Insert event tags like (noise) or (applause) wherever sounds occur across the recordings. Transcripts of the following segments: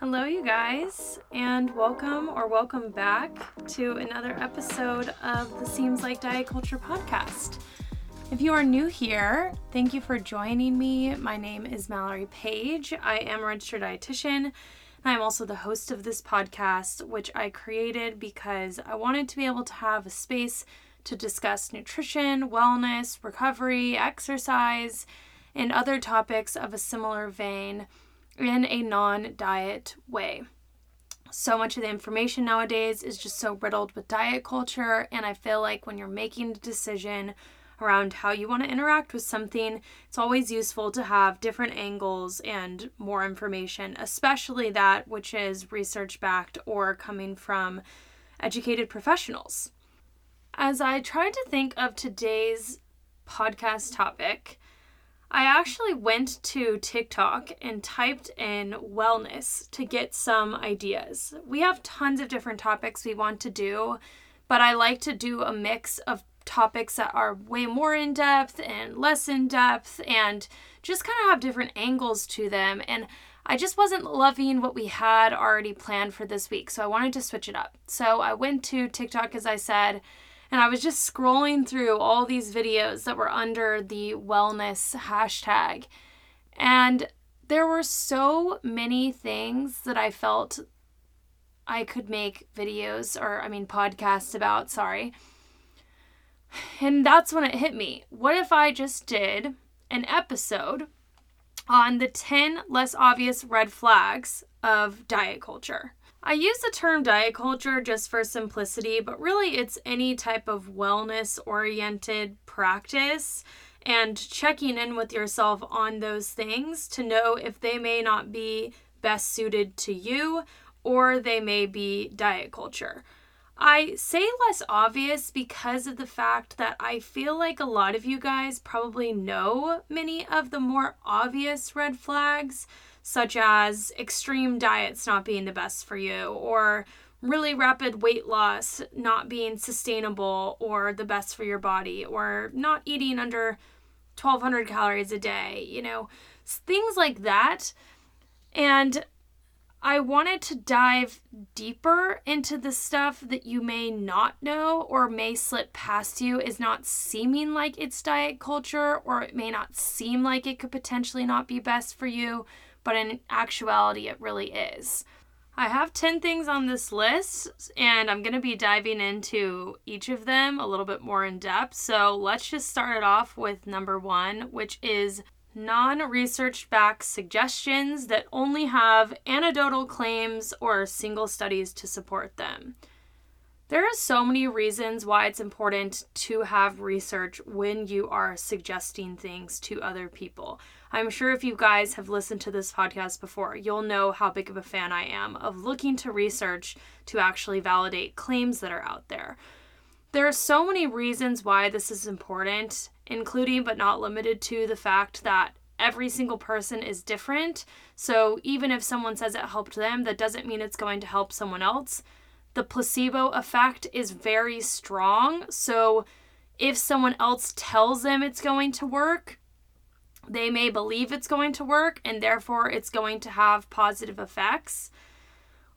Hello, you guys, and welcome or welcome back to another episode of the Seems Like Diet Culture podcast. If you are new here, thank you for joining me. My name is Mallory Page. I am a registered dietitian. I'm also the host of this podcast, which I created because I wanted to be able to have a space to discuss nutrition, wellness, recovery, exercise, and other topics of a similar vein in a non diet way. So much of the information nowadays is just so riddled with diet culture, and I feel like when you're making a decision around how you want to interact with something, it's always useful to have different angles and more information, especially that which is research backed or coming from educated professionals. As I tried to think of today's podcast topic, I actually went to TikTok and typed in wellness to get some ideas. We have tons of different topics we want to do, but I like to do a mix of topics that are way more in depth and less in depth and just kind of have different angles to them. And I just wasn't loving what we had already planned for this week, so I wanted to switch it up. So I went to TikTok, as I said, and I was just scrolling through all these videos that were under the wellness hashtag. And there were so many things that I felt I could make videos or, I mean, podcasts about, sorry. And that's when it hit me. What if I just did an episode on the 10 less obvious red flags of diet culture? I use the term diet culture just for simplicity, but really it's any type of wellness oriented practice and checking in with yourself on those things to know if they may not be best suited to you or they may be diet culture. I say less obvious because of the fact that I feel like a lot of you guys probably know many of the more obvious red flags such as extreme diets not being the best for you, or really rapid weight loss not being sustainable or the best for your body, or not eating under 1200 calories a day, you know, things like that. And I wanted to dive deeper into the stuff that you may not know or may slip past you is not seeming like it's diet culture or it may not seem like it could potentially not be best for you but in actuality, it really is. I have 10 things on this list, and I'm going to be diving into each of them a little bit more in depth. So let's just start it off with number one, which is non research backed suggestions that only have anecdotal claims or single studies to support them. There are so many reasons why it's important to have research when you are suggesting things to other people. I'm sure if you guys have listened to this podcast before, you'll know how big of a fan I am of looking to research to actually validate claims that are out there. There are so many reasons why this is important, including but not limited to the fact that every single person is different. So even if someone says it helped them, that doesn't mean it's going to help someone else. The placebo effect is very strong. So if someone else tells them it's going to work, they may believe it's going to work and therefore it's going to have positive effects.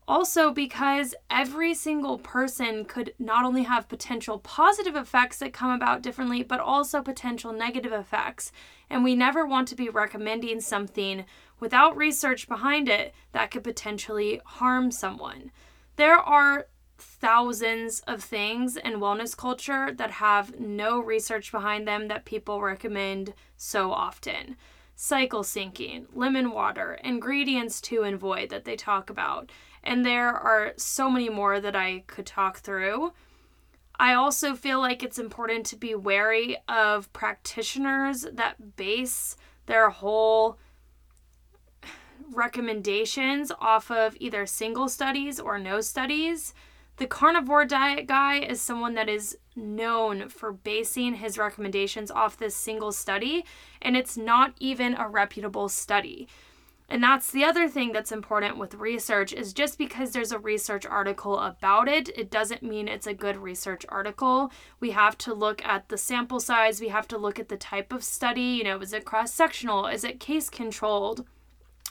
Also, because every single person could not only have potential positive effects that come about differently, but also potential negative effects. And we never want to be recommending something without research behind it that could potentially harm someone. There are thousands of things in wellness culture that have no research behind them that people recommend so often. Cycle syncing, lemon water, ingredients to avoid that they talk about. And there are so many more that I could talk through. I also feel like it's important to be wary of practitioners that base their whole recommendations off of either single studies or no studies. The carnivore diet guy is someone that is known for basing his recommendations off this single study, and it's not even a reputable study. And that's the other thing that's important with research is just because there's a research article about it, it doesn't mean it's a good research article. We have to look at the sample size, we have to look at the type of study, you know, is it cross-sectional, is it case controlled?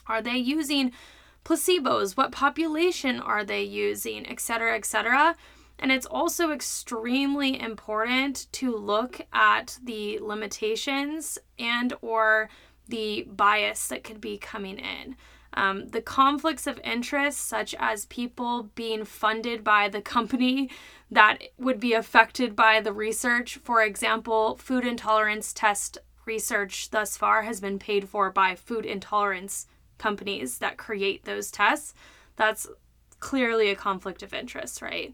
Are they using placebos, what population are they using, etc., etc. And it's also extremely important to look at the limitations and or the bias that could be coming in. Um, the conflicts of interest, such as people being funded by the company that would be affected by the research. For example, food intolerance test research thus far has been paid for by food intolerance companies that create those tests. That's clearly a conflict of interest, right?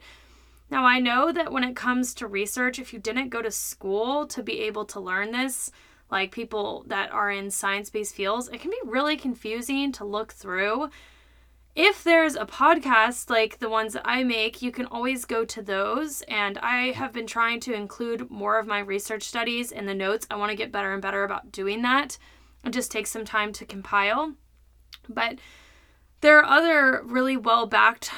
Now, I know that when it comes to research, if you didn't go to school to be able to learn this, like people that are in science based fields, it can be really confusing to look through. If there's a podcast like the ones that I make, you can always go to those. And I have been trying to include more of my research studies in the notes. I want to get better and better about doing that. It just takes some time to compile. But there are other really well backed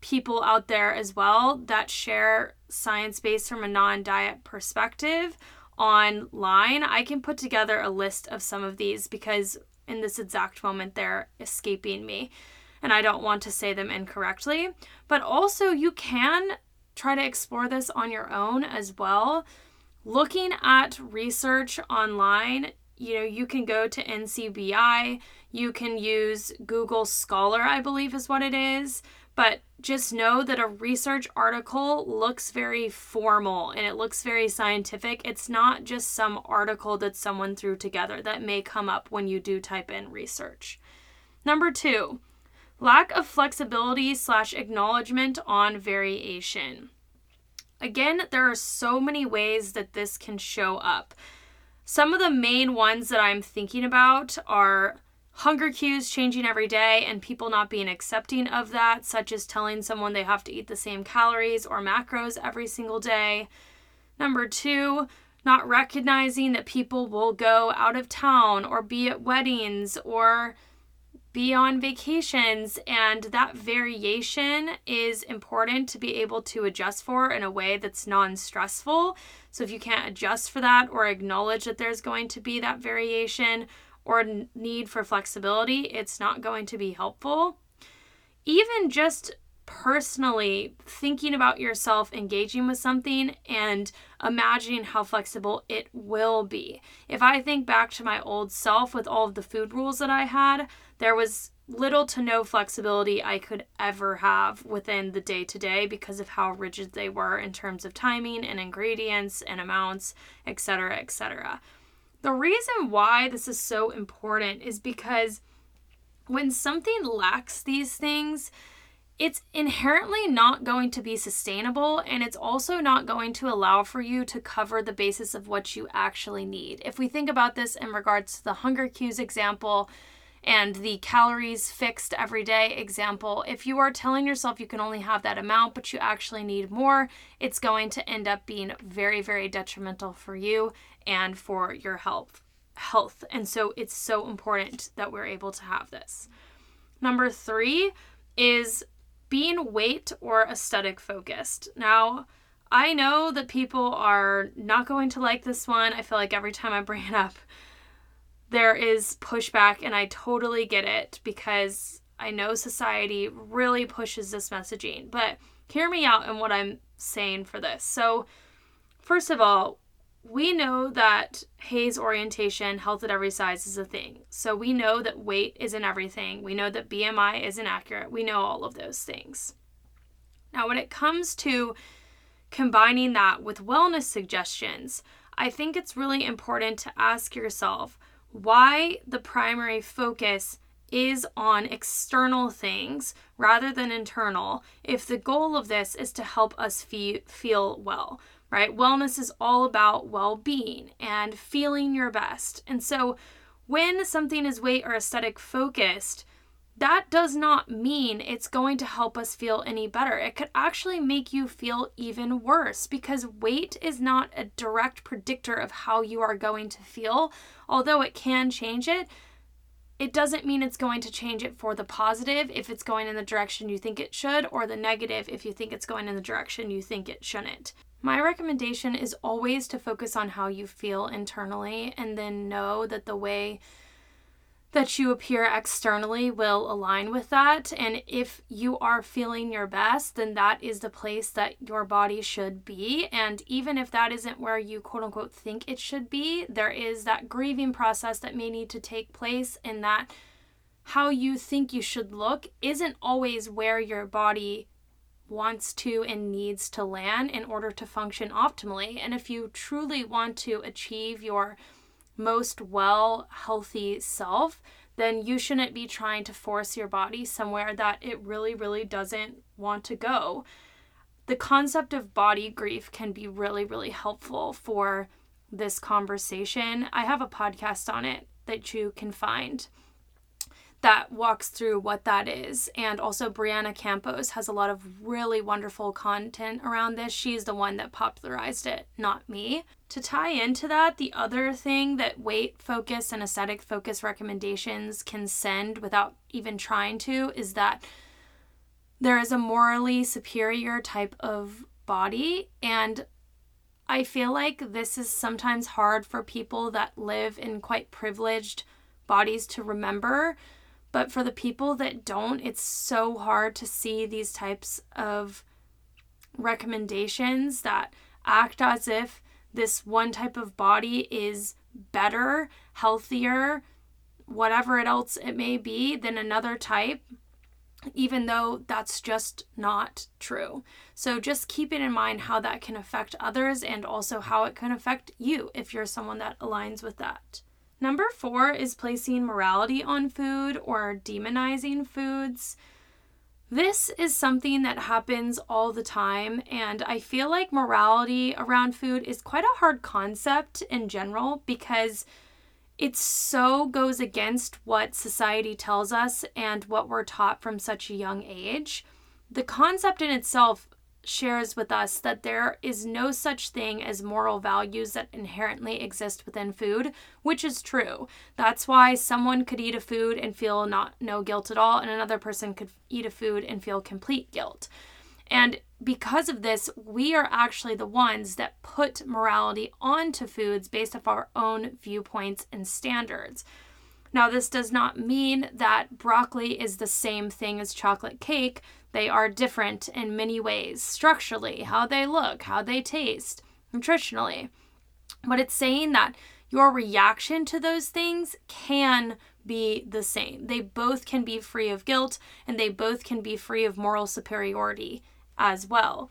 people out there as well that share science based from a non diet perspective online. I can put together a list of some of these because in this exact moment they're escaping me and I don't want to say them incorrectly. But also, you can try to explore this on your own as well. Looking at research online, you know, you can go to NCBI, you can use Google Scholar, I believe is what it is. But just know that a research article looks very formal and it looks very scientific. It's not just some article that someone threw together that may come up when you do type in research. Number two, lack of flexibility slash acknowledgement on variation. Again, there are so many ways that this can show up. Some of the main ones that I'm thinking about are hunger cues changing every day and people not being accepting of that, such as telling someone they have to eat the same calories or macros every single day. Number two, not recognizing that people will go out of town or be at weddings or be on vacations, and that variation is important to be able to adjust for in a way that's non stressful. So, if you can't adjust for that or acknowledge that there's going to be that variation, or need for flexibility, it's not going to be helpful. Even just personally thinking about yourself engaging with something and imagining how flexible it will be. If I think back to my old self with all of the food rules that I had, there was little to no flexibility I could ever have within the day to day because of how rigid they were in terms of timing and ingredients and amounts, etc., etc. The reason why this is so important is because when something lacks these things, it's inherently not going to be sustainable and it's also not going to allow for you to cover the basis of what you actually need. If we think about this in regards to the hunger cues example, and the calories fixed every day example, if you are telling yourself you can only have that amount, but you actually need more, it's going to end up being very, very detrimental for you and for your health. Health. And so it's so important that we're able to have this. Number three is being weight or aesthetic focused. Now, I know that people are not going to like this one. I feel like every time I bring it up, there is pushback, and I totally get it because I know society really pushes this messaging. But hear me out in what I'm saying for this. So, first of all, we know that HAES orientation, health at every size, is a thing. So we know that weight isn't everything. We know that BMI isn't accurate. We know all of those things. Now, when it comes to combining that with wellness suggestions, I think it's really important to ask yourself why the primary focus is on external things rather than internal if the goal of this is to help us fe- feel well right? Wellness is all about well being and feeling your best. And so when something is weight or aesthetic focused, that does not mean it's going to help us feel any better. It could actually make you feel even worse because weight is not a direct predictor of how you are going to feel. Although it can change it, it doesn't mean it's going to change it for the positive if it's going in the direction you think it should, or the negative if you think it's going in the direction you think it shouldn't. My recommendation is always to focus on how you feel internally and then know that the way that you appear externally will align with that. And if you are feeling your best, then that is the place that your body should be. And even if that isn't where you quote unquote think it should be, there is that grieving process that may need to take place, and that how you think you should look isn't always where your body wants to and needs to land in order to function optimally. And if you truly want to achieve your most well, healthy self, then you shouldn't be trying to force your body somewhere that it really, really doesn't want to go. The concept of body grief can be really, really helpful for this conversation. I have a podcast on it that you can find that walks through what that is. And also, Brianna Campos has a lot of really wonderful content around this. She's the one that popularized it, not me. To tie into that, the other thing that weight focus and aesthetic focus recommendations can send without even trying to is that there is a morally superior type of body. And I feel like this is sometimes hard for people that live in quite privileged bodies to remember but for the people that don't, it's so hard to see these types of recommendations that act as if this one type of body is better, healthier, whatever it else it may be than another type, even though that's just not true. So just keep it in mind how that can affect others and also how it can affect you if you're someone that aligns with that. Number four is placing morality on food or demonizing foods. This is something that happens all the time, and I feel like morality around food is quite a hard concept in general because it so goes against what society tells us and what we're taught from such a young age. The concept in itself shares with us that there is no such thing as moral values that inherently exist within food, which is true. That's why someone could eat a food and feel not no guilt at all and another person could eat a food and feel complete guilt. And because of this, we are actually the ones that put morality onto foods based off our own viewpoints and standards. Now, this does not mean that broccoli is the same thing as chocolate cake. They are different in many ways structurally, how they look, how they taste, nutritionally. But it's saying that your reaction to those things can be the same. They both can be free of guilt and they both can be free of moral superiority as well.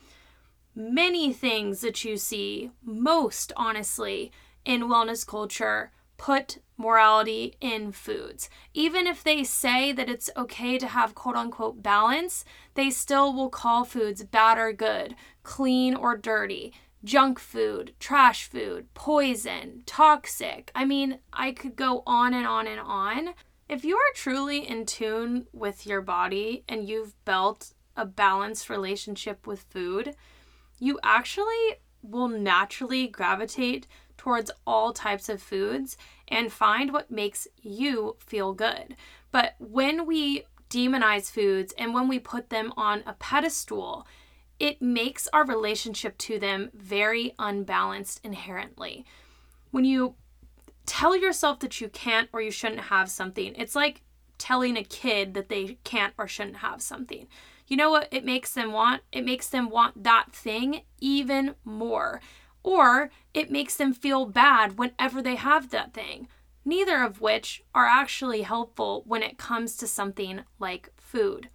Many things that you see, most honestly, in wellness culture put morality in foods. Even if they say that it's okay to have quote unquote balance, they still will call foods bad or good, clean or dirty, junk food, trash food, poison, toxic. I mean, I could go on and on and on. If you are truly in tune with your body and you've built a balanced relationship with food, you actually will naturally gravitate towards all types of foods and find what makes you feel good. But when we demonize foods and when we put them on a pedestal, it makes our relationship to them very unbalanced inherently. When you tell yourself that you can't or you shouldn't have something, it's like telling a kid that they can't or shouldn't have something. You know what it makes them want? It makes them want that thing even more or it makes them feel bad whenever they have that thing, neither of which are actually helpful when it comes to something like food.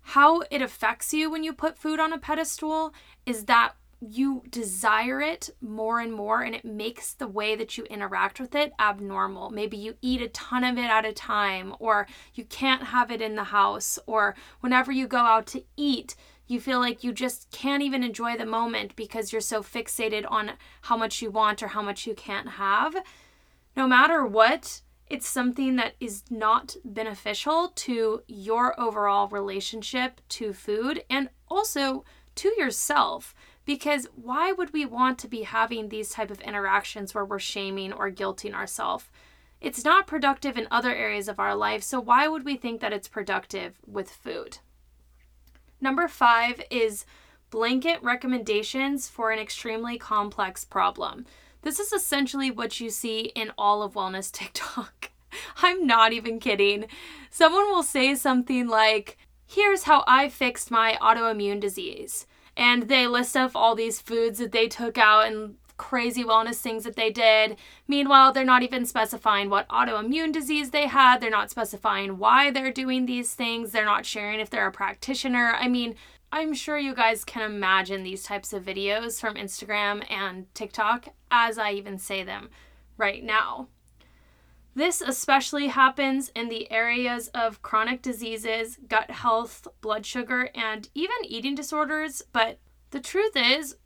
How it affects you when you put food on a pedestal is that you desire it more and more, and it makes the way that you interact with it abnormal. Maybe you eat a ton of it at a time, or you can't have it in the house, or whenever you go out to eat, you feel like you just can't even enjoy the moment because you're so fixated on how much you want or how much you can't have. No matter what, it's something that is not beneficial to your overall relationship to food and also to yourself. Because why would we want to be having these type of interactions where we're shaming or guilting ourselves it's not productive in other areas of our life so why would we think that it's productive with food Number five is blanket recommendations for an extremely complex problem. This is essentially what you see in all of wellness (laughs) TikTok. I'm not even kidding. Someone will say something like, Here's how I fixed my autoimmune disease. And they list off all these foods that they took out and crazy wellness things that they did. Meanwhile, they're not even specifying what autoimmune disease they had. They're not specifying why they're doing these things. They're not sharing if they're a practitioner. I mean, I'm sure you guys can imagine these types of videos from Instagram and TikTok as I even say them right now. This especially happens in the areas of chronic diseases, gut health, blood sugar, and even eating disorders, but the truth is,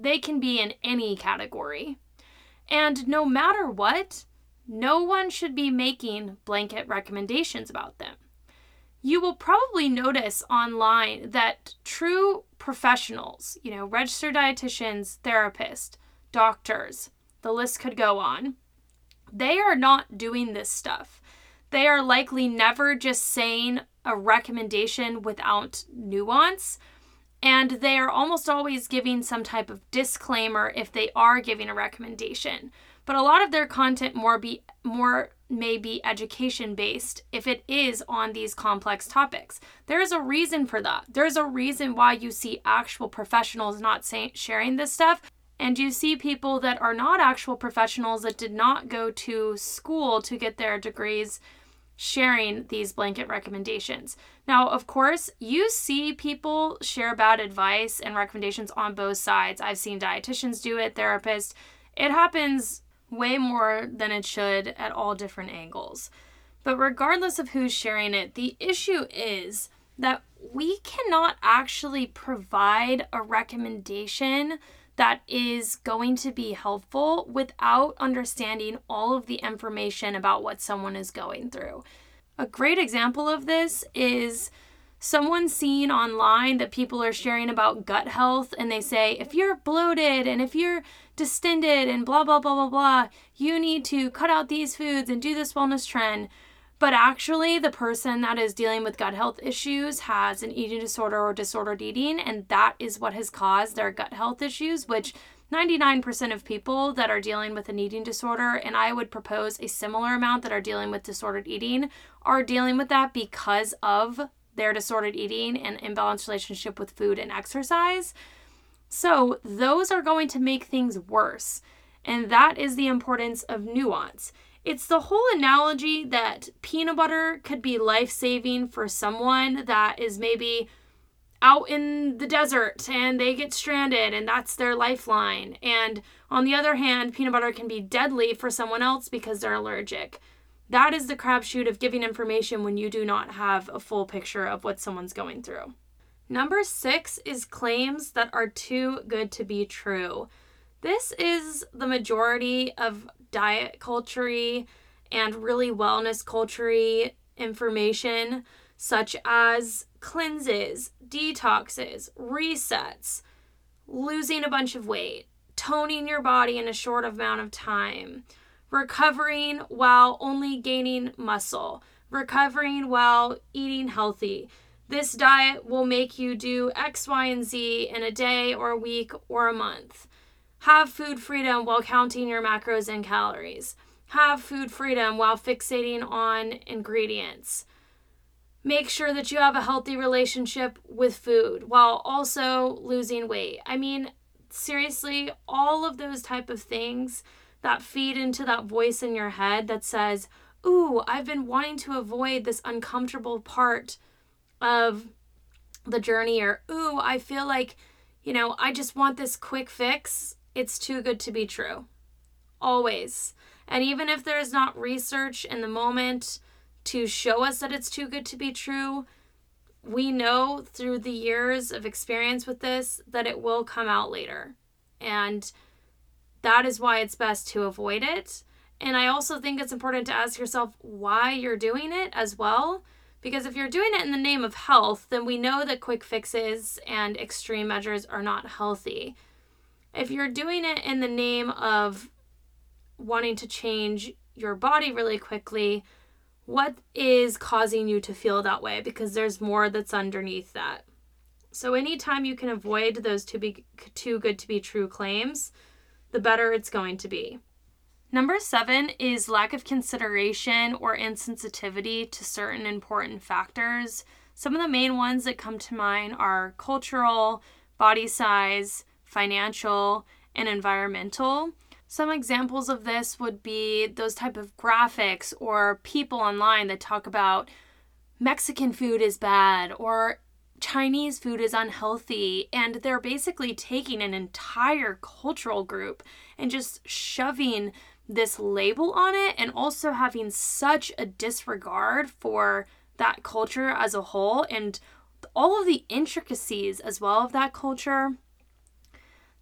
they can be in any category. And no matter what, no one should be making blanket recommendations about them. You will probably notice online that true professionals, you know, registered dietitians, therapists, doctors, the list could go on, they are not doing this stuff. They are likely never just saying a recommendation without nuance. And they are almost always giving some type of disclaimer if they are giving a recommendation. But a lot of their content more be more may be education based if it is on these complex topics. There is a reason for that. There's a reason why you see actual professionals not say, sharing this stuff and you see people that are not actual professionals that did not go to school to get their degrees sharing these blanket recommendations. Now, of course, you see people share bad advice and recommendations on both sides. I've seen dietitians do it, therapists. It happens way more than it should at all different angles. But regardless of who's sharing it, the issue is that we cannot actually provide a recommendation that is going to be helpful without understanding all of the information about what someone is going through. A great example of this is someone seeing online that people are sharing about gut health and they say if you're bloated and if you're distended and blah blah blah blah blah you need to cut out these foods and do this wellness trend but actually, the person that is dealing with gut health issues has an eating disorder or disordered eating, and that is what has caused their gut health issues, which 99% of people that are dealing with an eating disorder, and I would propose a similar amount that are dealing with disordered eating, are dealing with that because of their disordered eating and imbalanced relationship with food and exercise. So, those are going to make things worse. And that is the importance of nuance. It's the whole analogy that peanut butter could be life saving for someone that is maybe out in the desert and they get stranded and that's their lifeline. And on the other hand, peanut butter can be deadly for someone else because they're allergic. That is the crapshoot of giving information when you do not have a full picture of what someone's going through. Number six is claims that are too good to be true. This is the majority of diet culture and really wellness culture information, such as cleanses, detoxes, resets, losing a bunch of weight, toning your body in a short amount of time, recovering while only gaining muscle, recovering while eating healthy. This diet will make you do X, Y, and Z in a day or a week or a month. Have food freedom while counting your macros and calories. Have food freedom while fixating on ingredients. Make sure that you have a healthy relationship with food while also losing weight. I mean, seriously, all of those type of things that feed into that voice in your head that says, "Ooh, I've been wanting to avoid this uncomfortable part of the journey," or "Ooh, I feel like, you know, I just want this quick fix." It's too good to be true. Always. And even if there is not research in the moment to show us that it's too good to be true, we know through the years of experience with this that it will come out later. And that is why it's best to avoid it. And I also think it's important to ask yourself why you're doing it as well. Because if you're doing it in the name of health, then we know that quick fixes and extreme measures are not healthy if you're doing it in the name of wanting to change your body really quickly, what is causing you to feel that way? Because there's more that's underneath that. So anytime you can avoid those too be too good to be true claims, the better it's going to be. Number seven is lack of consideration or insensitivity to certain important factors. Some of the main ones that come to mind are cultural, body size, financial, and environmental. Some examples of this would be those type of graphics or people online that talk about Mexican food is bad or Chinese food is unhealthy, and they're basically taking an entire cultural group and just shoving this label on it, and also having such a disregard for that culture as a whole and all of the intricacies as well of that culture.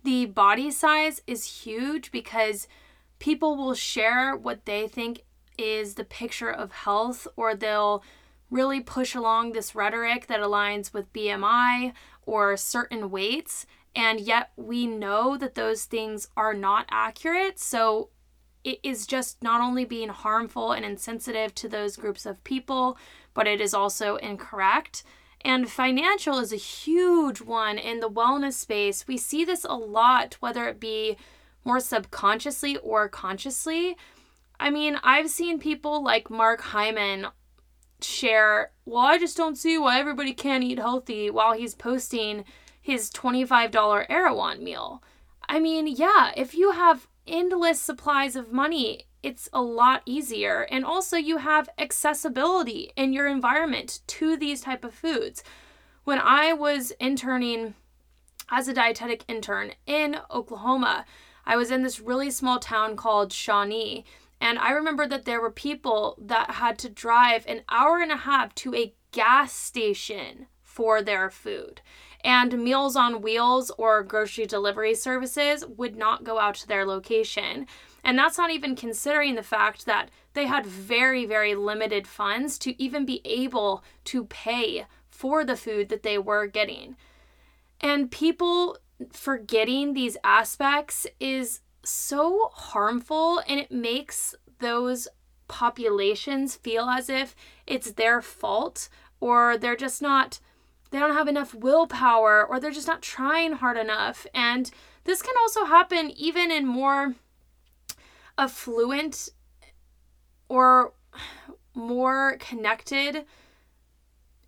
The body size is huge because people will share what they think is the picture of health, or they'll really push along this rhetoric that aligns with BMI or certain weights. And yet we know that those things are not accurate. So it is just not only being harmful and insensitive to those groups of people, but it is also incorrect. And financial is a huge one in the wellness space. We see this a lot, whether it be more subconsciously or consciously. I mean, I've seen people like Mark Hyman share, well, I just don't see why everybody can't eat healthy while he's posting his $25 Erewhon meal. I mean, yeah, if you have endless supplies of money, it's a lot easier. And also you have accessibility in your environment to these type of foods. When I was interning as a dietetic intern in Oklahoma, I was in this really small town called Shawnee and I remember that there were people that had to drive an hour and a half to a gas station for their food. And Meals on Wheels or grocery delivery services would not go out to their location. And that's not even considering the fact that they had very, very limited funds to even be able to pay for the food that they were getting. And people forgetting these aspects is so harmful and it makes those populations feel as if it's their fault or they're just not they don't have enough willpower or they're just not trying hard enough and this can also happen even in more affluent or more connected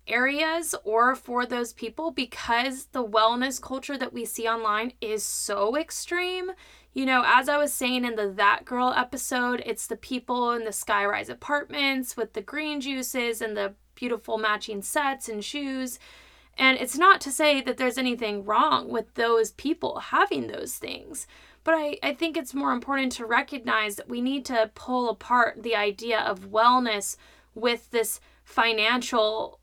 areas or for those people because the wellness culture that we see online is so extreme you know, as I was saying in the That Girl episode, it's the people in the skyrise apartments with the green juices and the beautiful matching sets and shoes. And it's not to say that there's anything wrong with those people having those things. But I, I think it's more important to recognize that we need to pull apart the idea of wellness with this financial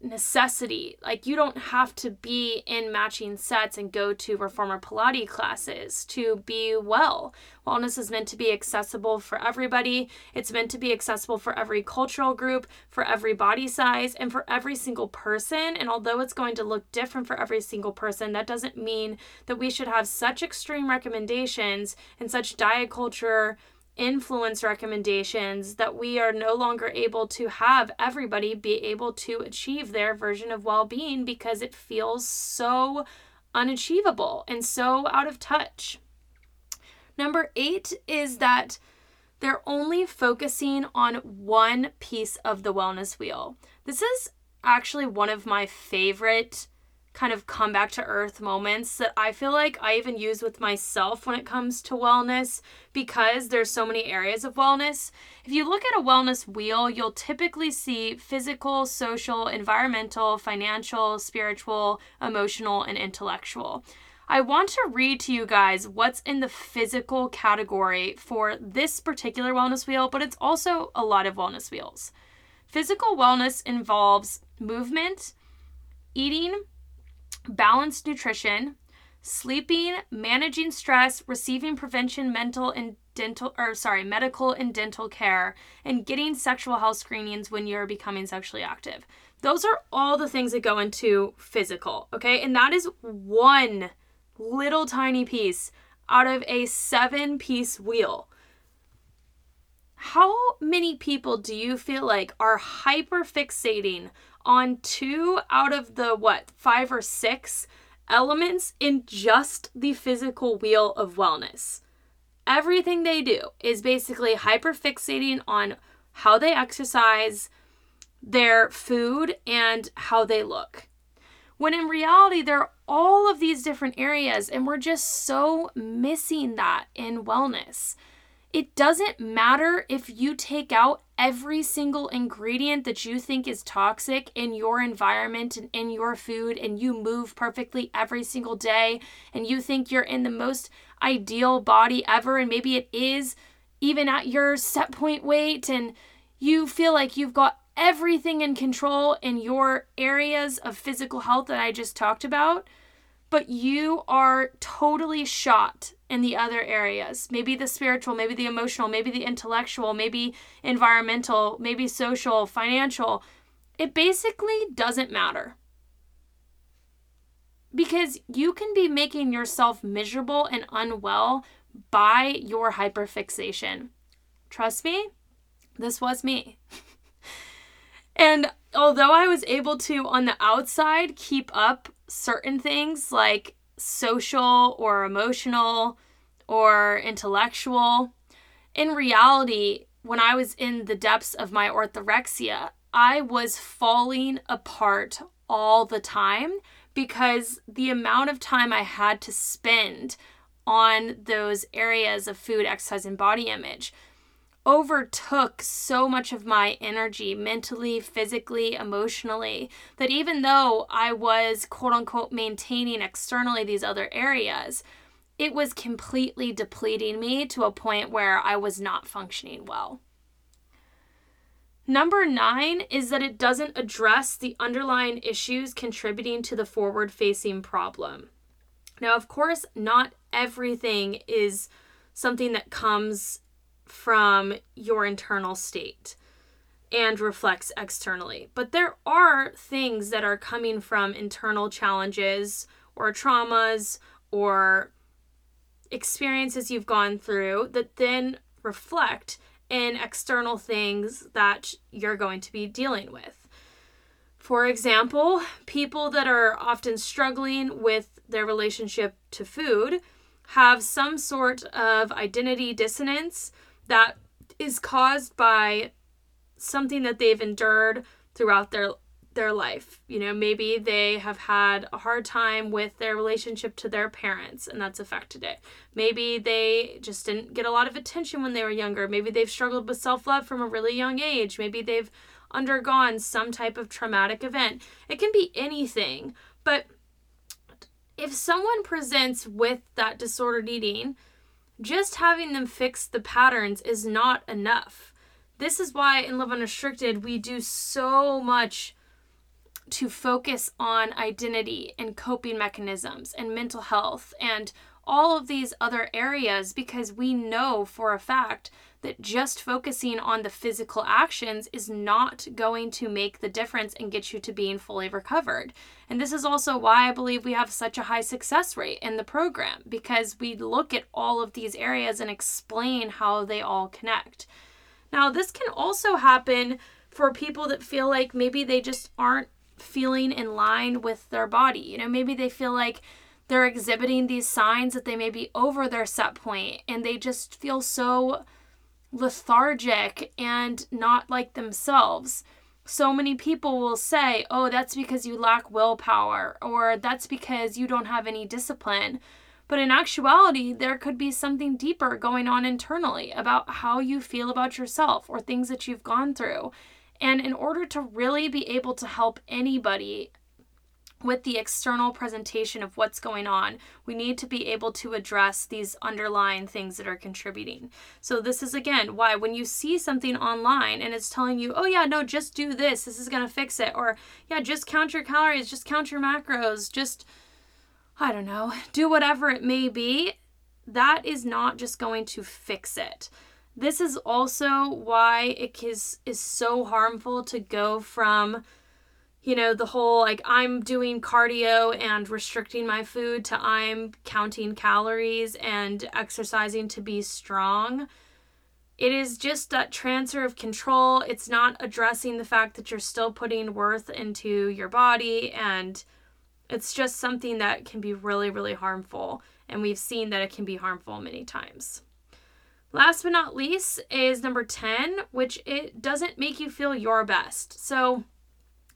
necessity. Like you don't have to be in matching sets and go to reformer Pilates classes to be well. Wellness is meant to be accessible for everybody. It's meant to be accessible for every cultural group, for every body size, and for every single person. And although it's going to look different for every single person, that doesn't mean that we should have such extreme recommendations and such diet culture influence recommendations that we are no longer able to have everybody be able to achieve their version of well being because it feels so unachievable and so out of touch. Number eight is that they're only focusing on one piece of the wellness wheel. This is actually one of my favorite kind of come back to earth moments that I feel like I even use with myself when it comes to wellness because there's so many areas of wellness. If you look at a wellness wheel, you'll typically see physical, social, environmental, financial, spiritual, emotional, and intellectual. I want to read to you guys what's in the physical category for this particular wellness wheel, but it's also a lot of wellness wheels. Physical wellness involves movement, eating, balanced nutrition, sleeping, managing stress, receiving prevention mental and dental or sorry, medical and dental care, and getting sexual health screenings when you're becoming sexually active. Those are all the things that go into physical, okay? And that is one little tiny piece out of a seven piece wheel. How many people do you feel like are hyper fixating on two out of the what, five or six elements in just the physical wheel of wellness. everything they do is basically hyper fixating on how they exercise, their food, and how they look. When in reality, there are all of these different areas, and we're just so missing that in wellness. It doesn't matter if you take out every single ingredient that you think is toxic in your environment and in your food, and you move perfectly every single day, and you think you're in the most ideal body ever, and maybe it is even at your set point weight, and you feel like you've got everything in control in your areas of physical health that I just talked about, but you are totally shot in the other areas. Maybe the spiritual, maybe the emotional, maybe the intellectual, maybe environmental, maybe social, financial. It basically doesn't matter. Because you can be making yourself miserable and unwell by your hyperfixation. Trust me, this was me. (laughs) and although I was able to, on the outside, keep up certain things like social or emotional or intellectual, in reality, when I was in the depths of my orthorexia, I was falling apart all the time because the amount of time I had to spend on those areas of food, exercise, and body image overtook so much of my energy mentally, physically, emotionally that even though I was quote unquote maintaining externally these other areas, it was completely depleting me to a point where I was not functioning well. Number nine is that it doesn't address the underlying issues contributing to the forward facing problem. Now, of course, not everything is something that comes from your internal state and reflects externally. But there are things that are coming from internal challenges or traumas or experiences you've gone through that then reflect in external things that you're going to be dealing with. For example, people that are often struggling with their relationship to food have some sort of identity dissonance that is caused by something that they've endured throughout their their life. You know, maybe they have had a hard time with their relationship to their parents and that's affected it. Maybe they just didn't get a lot of attention when they were younger. Maybe they've struggled with self-love from a really young age. Maybe they've undergone some type of traumatic event. It can be anything, but if someone presents with that disordered eating, just having them fix the patterns is not enough. This is why in Live Unrestricted we do so much to focus on identity and coping mechanisms and mental health and all of these other areas because we know for a fact that just focusing on the physical actions is not going to make the difference and get you to being fully recovered. And this is also why I believe we have such a high success rate in the program because we look at all of these areas and explain how they all connect. Now, this can also happen for people that feel like maybe they just aren't feeling in line with their body. You know, maybe they feel like they're exhibiting these signs that they may be over their set point and they just feel so lethargic and not like themselves. So many people will say, oh, that's because you lack willpower, or that's because you don't have any discipline. But in actuality, there could be something deeper going on internally about how you feel about yourself or things that you've gone through. And in order to really be able to help anybody with the external presentation of what's going on, we need to be able to address these underlying things that are contributing. So, this is again why when you see something online and it's telling you, oh, yeah, no, just do this, this is going to fix it, or yeah, just count your calories, just count your macros, just, I don't know, (laughs) do whatever it may be, that is not just going to fix it. This is also why it is, is so harmful to go from you know, the whole like I'm doing cardio and restricting my food to I'm counting calories and exercising to be strong. It is just that transfer of control. It's not addressing the fact that you're still putting worth into your body and it's just something that can be really, really harmful. And we've seen that it can be harmful many times. Last but not least is number 10, which it doesn't make you feel your best. So,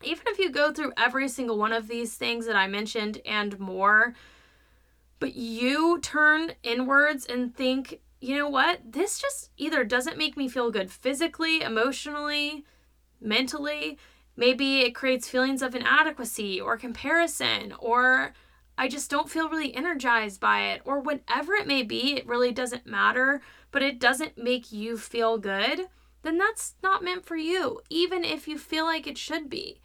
even if you go through every single one of these things that I mentioned and more, but you turn inwards and think, you know what? This just either doesn't make me feel good physically, emotionally, mentally. Maybe it creates feelings of inadequacy or comparison, or I just don't feel really energized by it, or whatever it may be. It really doesn't matter but it doesn't make you feel good, then that's not meant for you, even if you feel like it should be.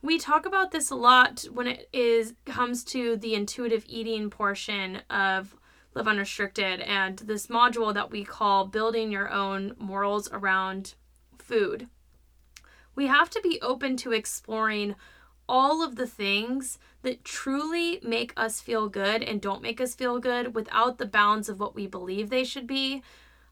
We talk about this a lot when it is comes to the intuitive eating portion of Live Unrestricted and this module that we call building your own morals around food. We have to be open to exploring all of the things that truly make us feel good and don't make us feel good without the bounds of what we believe they should be.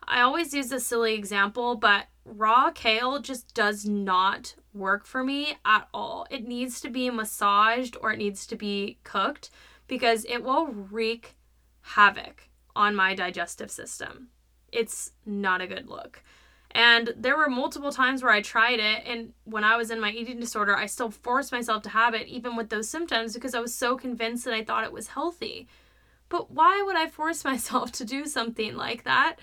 I always use a silly example, but raw kale just does not work for me at all. It needs to be massaged or it needs to be cooked because it will wreak havoc on my digestive system. It's not a good look. And there were multiple times where I tried it, and when I was in my eating disorder, I still forced myself to have it, even with those symptoms, because I was so convinced that I thought it was healthy. But why would I force (laughs) myself to do something like that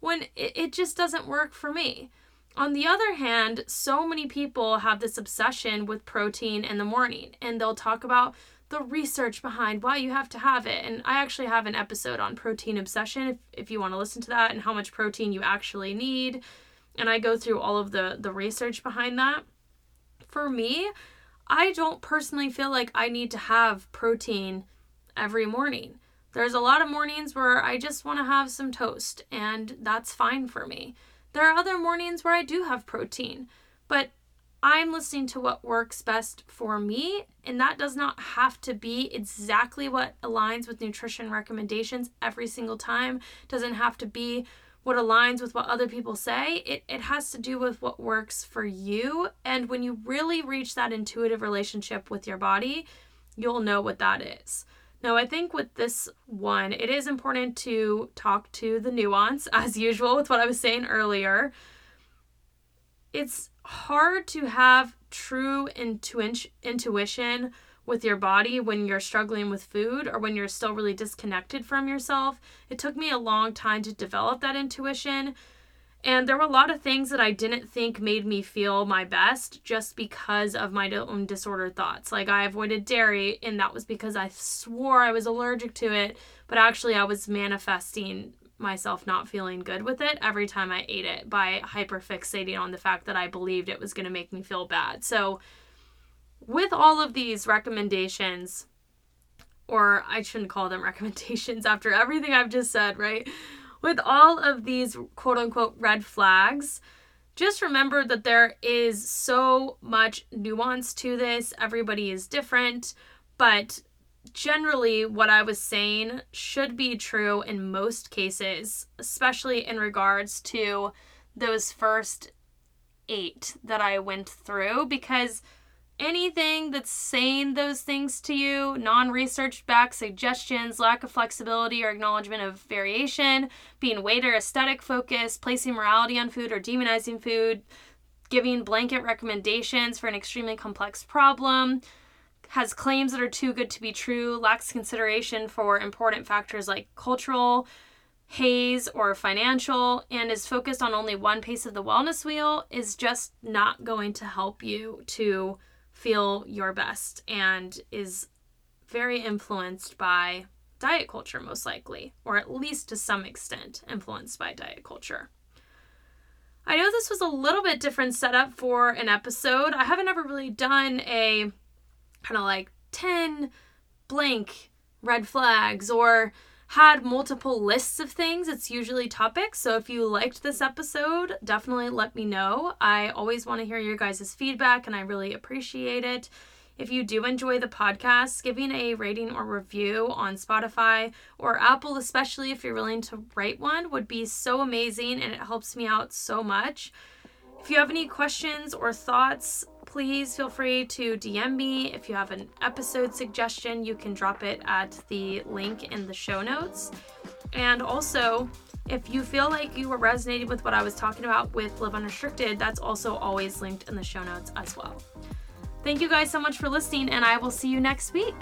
when it, it just doesn't work for me? On the other hand, so many people have this obsession with protein in the morning, and they'll talk about the research behind why you have to have it. And I actually have an episode on protein obsession if, if you want to listen to that and how much protein you actually need and I go through all of the the research behind that. For me, I don't personally feel like I need to have protein every morning. There's a lot of mornings where I just want to have some toast, and that's fine for me. There are other mornings where I do have protein, but I'm listening to what works best for me, and that does not have to be exactly what aligns with nutrition recommendations every single time. Doesn't have to be what aligns with what other people say. It, it has to do with what works for you. And when you really reach that intuitive relationship with your body, you'll know what that is. Now, I think with this one, it is important to talk to the nuance, (laughs) as usual, with what I was saying earlier. It's hard to have true intu- intuition with your body when you're struggling with food or when you're still really disconnected from yourself. It took me a long time to develop that intuition. And there were a lot of things that I didn't think made me feel my best just because of my own disordered thoughts. Like I avoided dairy, and that was because I swore I was allergic to it, but actually I was manifesting myself not feeling good with it every time I ate it by hyperfixating on the fact that I believed it was going to make me feel bad. So, with all of these recommendations, or I shouldn't call them (laughs) recommendations after everything I've just said, right? With all of these quote unquote red flags, just remember that there is so much nuance to this. Everybody is different, but generally, what I was saying should be true in most cases, especially in regards to those first eight that I went through, because anything that's saying those things to you, non researched back suggestions, lack of flexibility or acknowledgement of variation, being weight or aesthetic focused, placing morality on food or demonizing food, giving blanket recommendations for an extremely complex problem, has claims that are too good to be true, lacks consideration for important factors like cultural. HAES or financial, and is focused on only one piece of the wellness wheel, is just not going to help you to feel your best and is very influenced by diet culture, most likely, or at least to some extent influenced by diet culture. I know this was a little bit different setup for an episode. I haven't ever really done a kind of like 10 blank red flags or had multiple lists of things. It's usually topics. So if you liked this episode, definitely let me know. I always want to hear your guys' feedback and I really appreciate it. If you do enjoy the podcast, giving a rating or review on Spotify or Apple, especially if you're willing to write one, would be so amazing and it helps me out so much. If you have any questions or thoughts, please feel free to DM me. If you have an episode suggestion, you can drop it at the link in the show notes. And also, If you feel like you were resonating with what I was talking about with Live Unrestricted, that's also always linked in the show notes as well. Thank you guys so much for listening, and I will see you next week.